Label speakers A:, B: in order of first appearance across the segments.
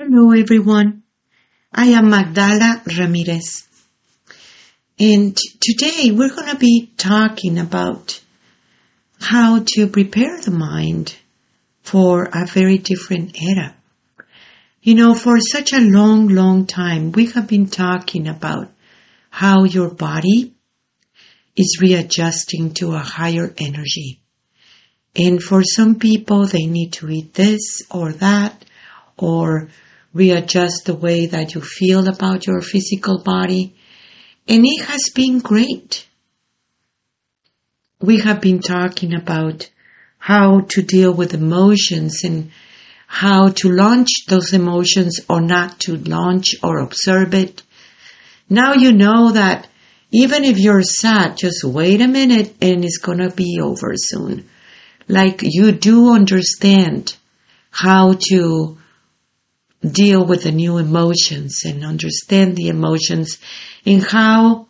A: Hello, everyone. I am Magdala Ramirez. And today we're going to be talking about how to prepare the mind for a very different era. You know, for such a long, long time, we have been talking about how your body is readjusting to a higher energy. And for some people, they need to eat this or that or readjust the way that you feel about your physical body. And it has been great. We have been talking about how to deal with emotions and how to launch those emotions or not to launch or observe it. Now you know that even if you're sad, just wait a minute and it's gonna be over soon. Like you do understand how to deal with the new emotions and understand the emotions and how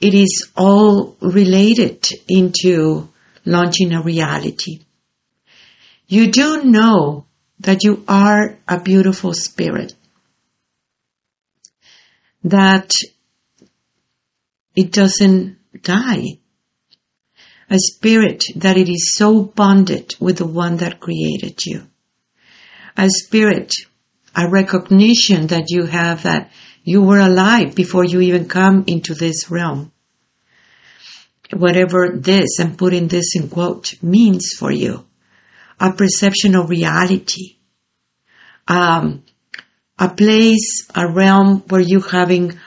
A: it is all related into launching a reality. You do know that you are a beautiful spirit, that it doesn't die, a spirit that it is so bonded with the one that created you, a spirit a recognition that you have that you were alive before you even come into this realm. Whatever this, and putting this in quote, means for you. A perception of reality. Um, a place, a realm where you're having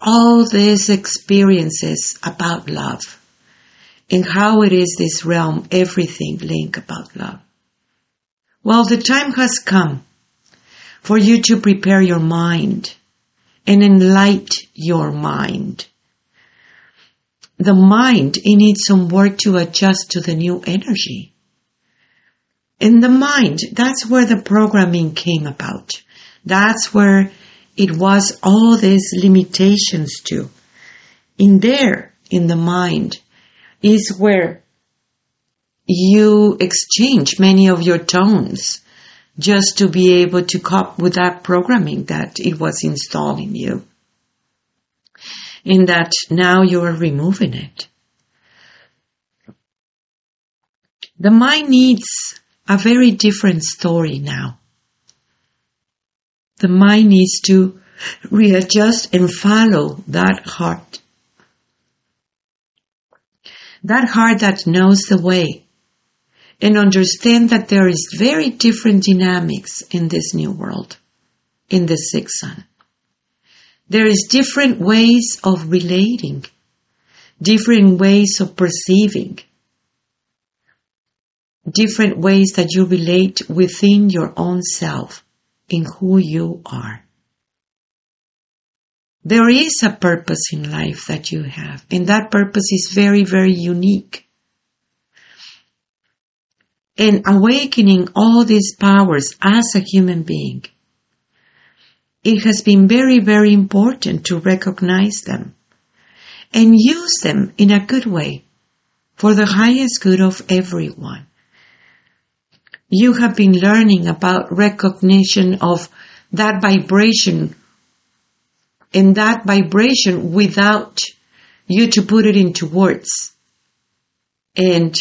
A: all these experiences about love and how it is this realm, everything link about love. Well, the time has come for you to prepare your mind and enlighten your mind. The mind, it needs some work to adjust to the new energy. In the mind, that's where the programming came about. That's where it was all these limitations to. In there, in the mind, is where you exchange many of your tones just to be able to cope with that programming that it was installed in you. In that now you are removing it. The mind needs a very different story now. The mind needs to readjust and follow that heart. That heart that knows the way and understand that there is very different dynamics in this new world, in the sixth sun. There is different ways of relating, different ways of perceiving, different ways that you relate within your own self in who you are. There is a purpose in life that you have, and that purpose is very, very unique and awakening all these powers as a human being. It has been very, very important to recognize them and use them in a good way for the highest good of everyone. You have been learning about recognition of that vibration and that vibration without you to put it into words and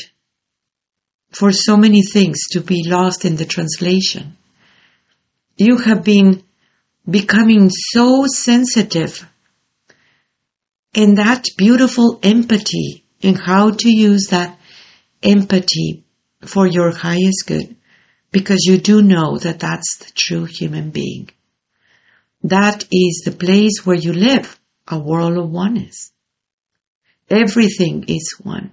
A: for so many things to be lost in the translation. You have been becoming so sensitive and that beautiful empathy and how to use that empathy for your highest good because you do know that that's the true human being. That is the place where you live, a world of oneness. Everything is one.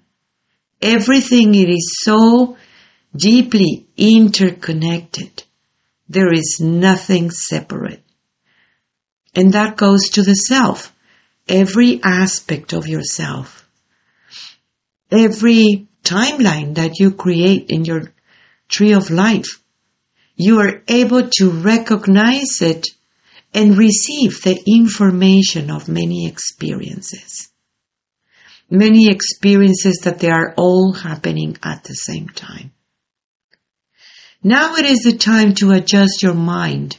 A: Everything it is so deeply interconnected. There is nothing separate. And that goes to the self. Every aspect of yourself. Every timeline that you create in your tree of life. You are able to recognize it and receive the information of many experiences many experiences that they are all happening at the same time. Now it is the time to adjust your mind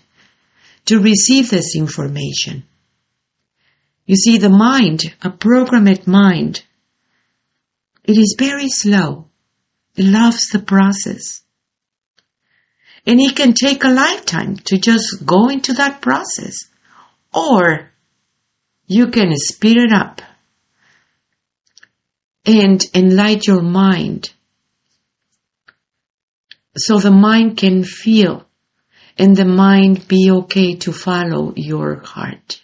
A: to receive this information. You see, the mind, a programmed mind, it is very slow. It loves the process. And it can take a lifetime to just go into that process. Or you can speed it up and enlighten your mind so the mind can feel and the mind be okay to follow your heart.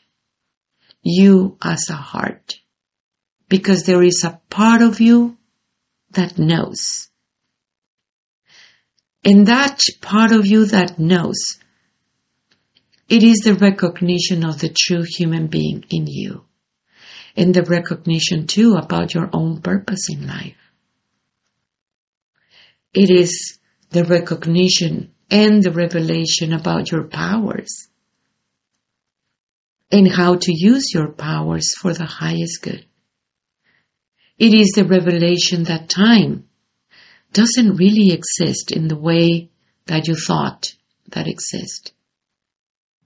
A: You as a heart. Because there is a part of you that knows. And that part of you that knows, it is the recognition of the true human being in you. And the recognition too about your own purpose in life. It is the recognition and the revelation about your powers and how to use your powers for the highest good. It is the revelation that time doesn't really exist in the way that you thought that exists.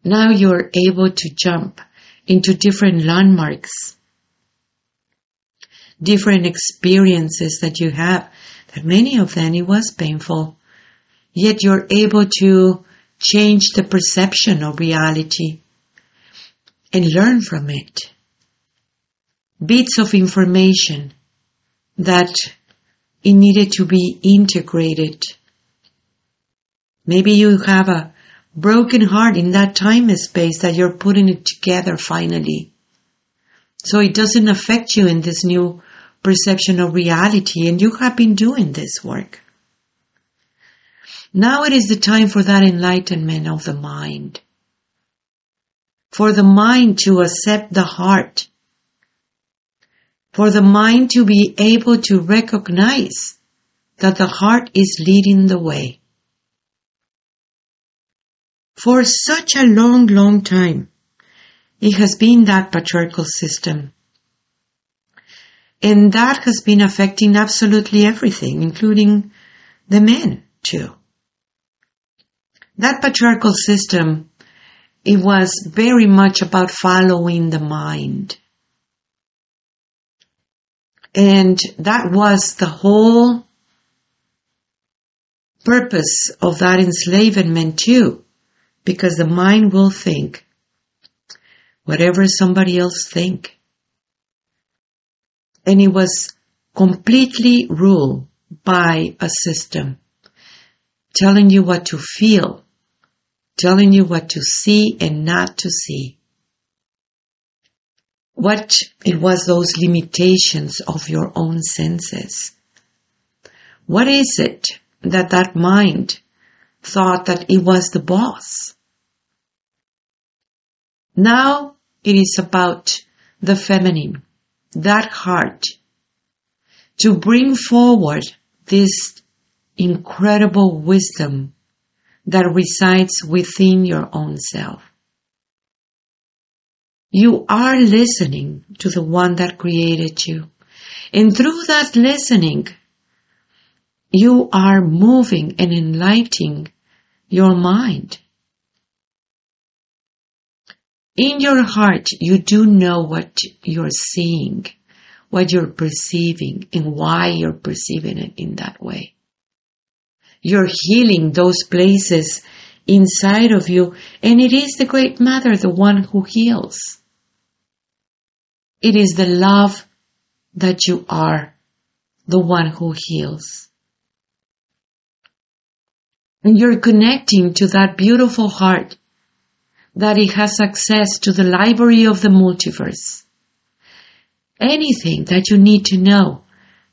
A: Now you're able to jump into different landmarks, different experiences that you have, that many of them it was painful, yet you're able to change the perception of reality and learn from it. Bits of information that it needed to be integrated. Maybe you have a broken heart in that time and space that you're putting it together finally. So it doesn't affect you in this new perception of reality and you have been doing this work. Now it is the time for that enlightenment of the mind. For the mind to accept the heart. For the mind to be able to recognize that the heart is leading the way. For such a long, long time, it has been that patriarchal system. And that has been affecting absolutely everything, including the men too that patriarchal system, it was very much about following the mind. And that was the whole purpose of that enslavement too, because the mind will think whatever somebody else think. And it was completely ruled by a system telling you what to feel, telling you what to see and not to see. What it was those limitations of your own senses. What is it that that mind thought that it was the boss? Now it is about the feminine, that heart, to bring forward this incredible wisdom that resides within your own self. You are listening to the one that created you. And through that listening, you are moving and enlightening your mind. In your heart, you do know what you're seeing, what you're perceiving, and why you're perceiving it in that way. You're healing those places inside of you, and it is the Great Mother, the one who heals. It is the love that you are, the one who heals. And you're connecting to that beautiful heart that it has access to the library of the multiverse. Anything that you need to know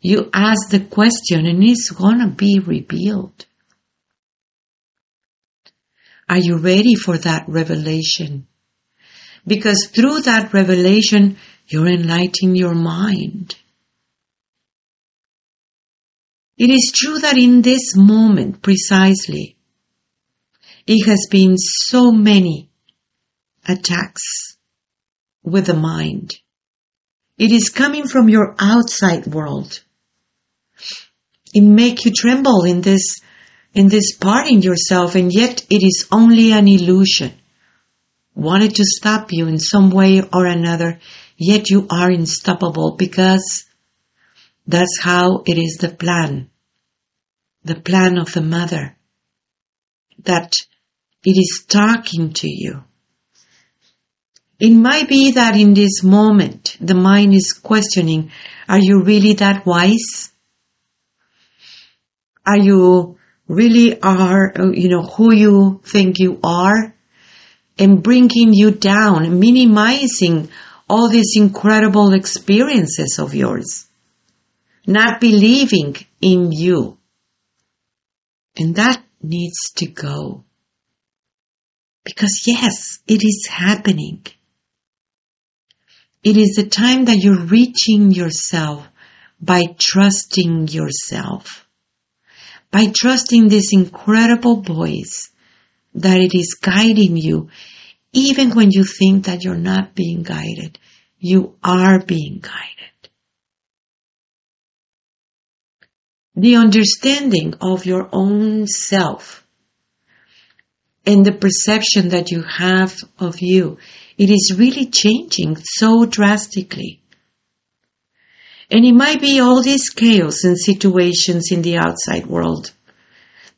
A: you ask the question and it's gonna be revealed. Are you ready for that revelation? Because through that revelation, you're enlightening your mind. It is true that in this moment precisely, it has been so many attacks with the mind. It is coming from your outside world it make you tremble in this in this part in yourself and yet it is only an illusion wanted to stop you in some way or another, yet you are unstoppable because that's how it is the plan. The plan of the mother. That it is talking to you. It might be that in this moment the mind is questioning, are you really that wise? Are you really are, you know, who you think you are? And bringing you down, minimizing all these incredible experiences of yours. Not believing in you. And that needs to go. Because yes, it is happening. It is the time that you're reaching yourself by trusting yourself. By trusting this incredible voice that it is guiding you, even when you think that you're not being guided, you are being guided. The understanding of your own self and the perception that you have of you it is really changing so drastically. And it might be all this chaos and situations in the outside world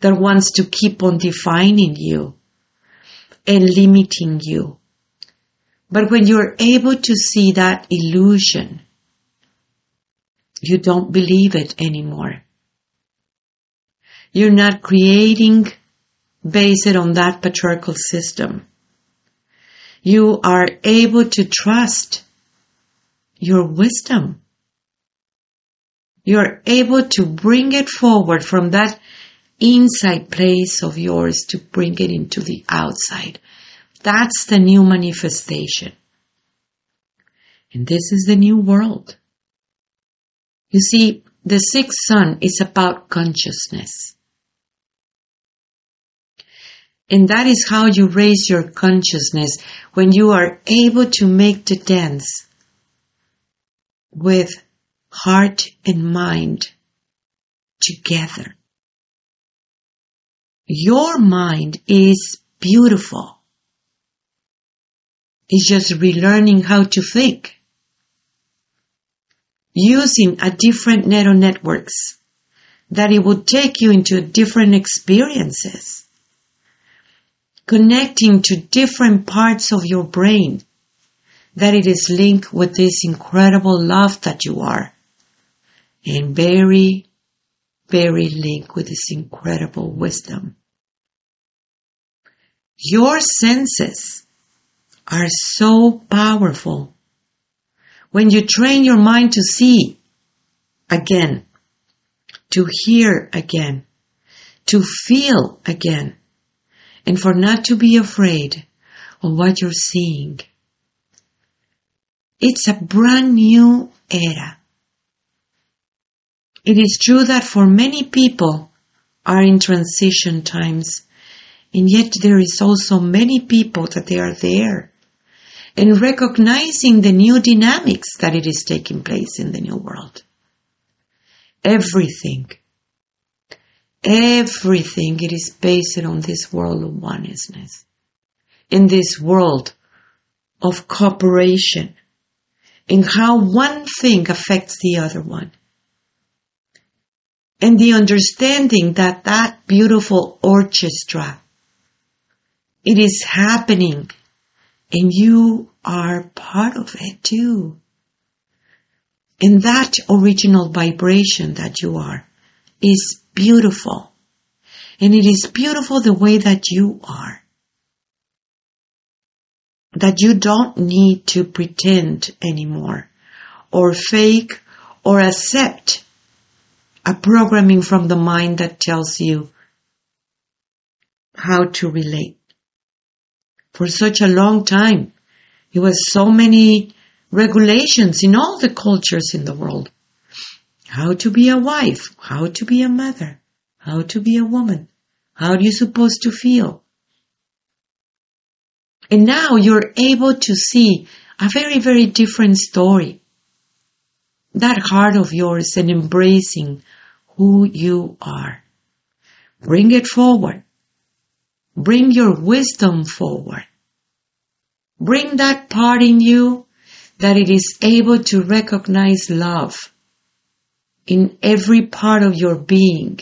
A: that wants to keep on defining you and limiting you. But when you're able to see that illusion, you don't believe it anymore. You're not creating based on that patriarchal system you are able to trust your wisdom. You're able to bring it forward from that inside place of yours to bring it into the outside. That's the new manifestation. And this is the new world. You see, the sixth sun is about consciousness. And that is how you raise your consciousness when you are able to make the dance with heart and mind together. Your mind is beautiful. It's just relearning how to think. Using a different neural networks that it will take you into different experiences connecting to different parts of your brain, that it is linked with this incredible love that you are, and very, very linked with this incredible wisdom. Your senses are so powerful. When you train your mind to see again, to hear again, to feel again, and for not to be afraid of what you're seeing. It's a brand new era. It is true that for many people are in transition times, and yet there is also many people that they are there and recognizing the new dynamics that it is taking place in the new world. Everything Everything it is based on this world of oneness. In this world of cooperation. In how one thing affects the other one. And the understanding that that beautiful orchestra, it is happening and you are part of it too in that original vibration that you are is beautiful. And it is beautiful the way that you are. That you don't need to pretend anymore or fake or accept a programming from the mind that tells you how to relate. For such a long time, it was so many regulations in all the cultures in the world how to be a wife, how to be a mother, how to be a woman, how are you supposed to feel? And now you're able to see a very, very different story. That heart of yours and embracing who you are. Bring it forward. Bring your wisdom forward. Bring that part in you that it is able to recognize love in every part of your being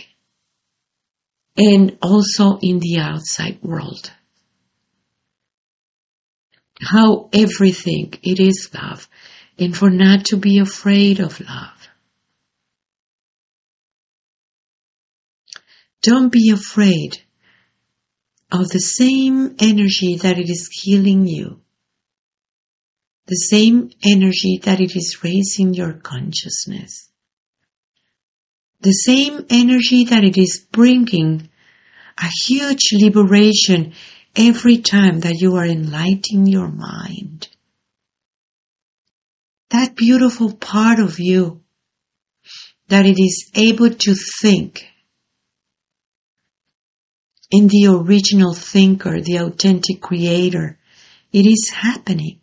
A: and also in the outside world. How everything it is love and for not to be afraid of love. Don't be afraid of the same energy that it is healing you. The same energy that it is raising your consciousness. The same energy that it is bringing a huge liberation every time that you are enlightening your mind. That beautiful part of you that it is able to think in the original thinker, the authentic creator. It is happening.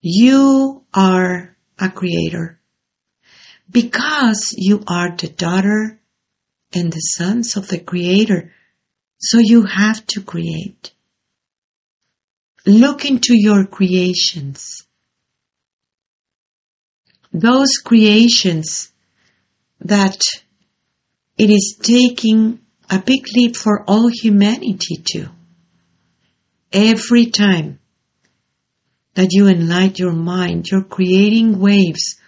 A: You are a creator because you are the daughter and the sons of the creator. So you have to create. Look into your creations. Those creations that it is taking a big leap for all humanity to. Every time that you enlighten your mind, you're creating waves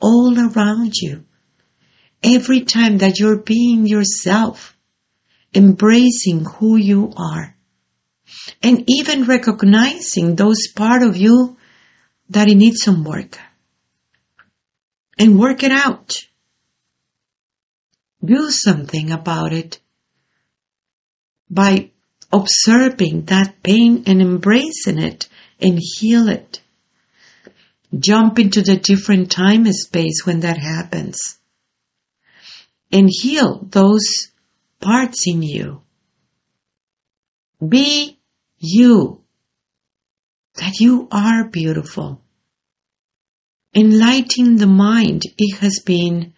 A: all around you. Every time that you're being yourself, embracing who you are, and even recognizing those part of you that it needs some work. And work it out. Do something about it by observing that pain and embracing it and heal it. Jump into the different time and space when that happens and heal those parts in you. Be you. That you are beautiful. Enlightening the mind, it has been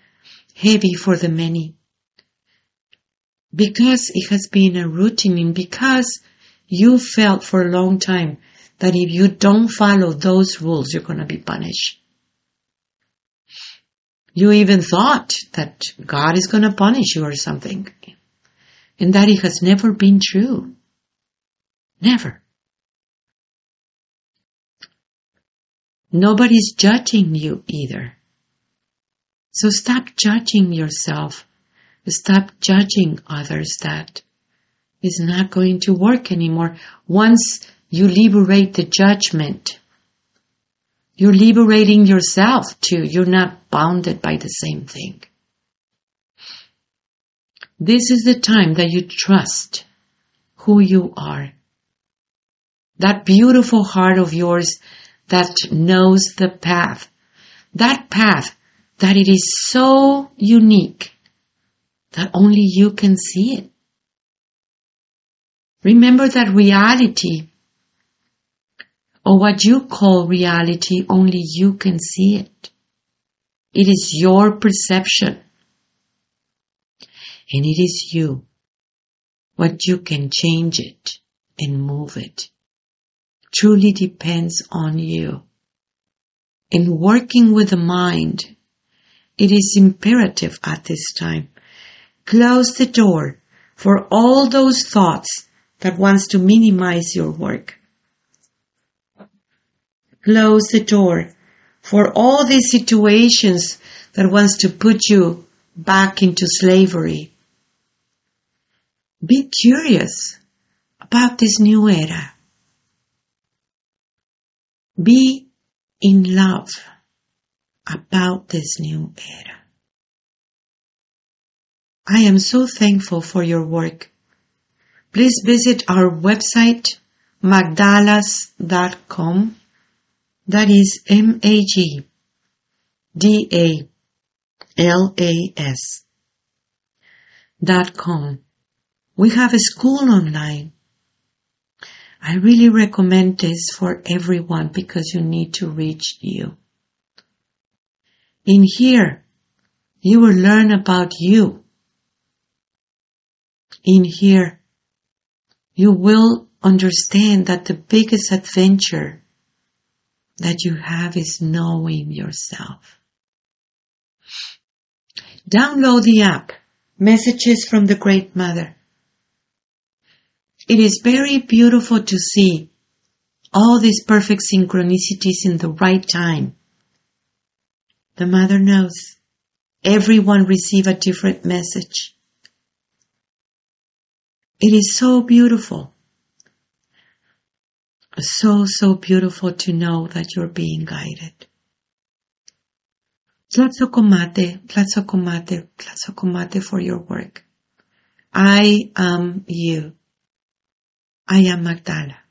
A: heavy for the many. Because it has been a routine and because you felt for a long time that if you don't follow those rules, you're going to be punished. You even thought that God is going to punish you or something. And that it has never been true. Never. Nobody's judging you either. So stop judging yourself. Stop judging others that is not going to work anymore. Once you liberate the judgment, you're liberating yourself too. You're not bounded by the same thing. This is the time that you trust who you are. That beautiful heart of yours that knows the path. That path that it is so unique that only you can see it. Remember that reality, or what you call reality, only you can see it. It is your perception. And it is you, what you can change it and move it. Truly depends on you. In working with the mind, it is imperative at this time. Close the door for all those thoughts that wants to minimize your work. Close the door for all these situations that wants to put you back into slavery. Be curious about this new era. Be in love about this new era. I am so thankful for your work. Please visit our website magdalas.com. That is M A G D A L A S dot com. We have a school online. I really recommend this for everyone because you need to reach you. In here, you will learn about you. In here, you will understand that the biggest adventure that you have is knowing yourself. Download the app, Messages from the Great Mother. It is very beautiful to see all these perfect synchronicities in the right time. The mother knows everyone receive a different message. It is so beautiful. So, so beautiful to know that you're being guided. Tlatsokomate, Tlatsokomate, Tlatsokomate for your work. I am you. I am Magdala.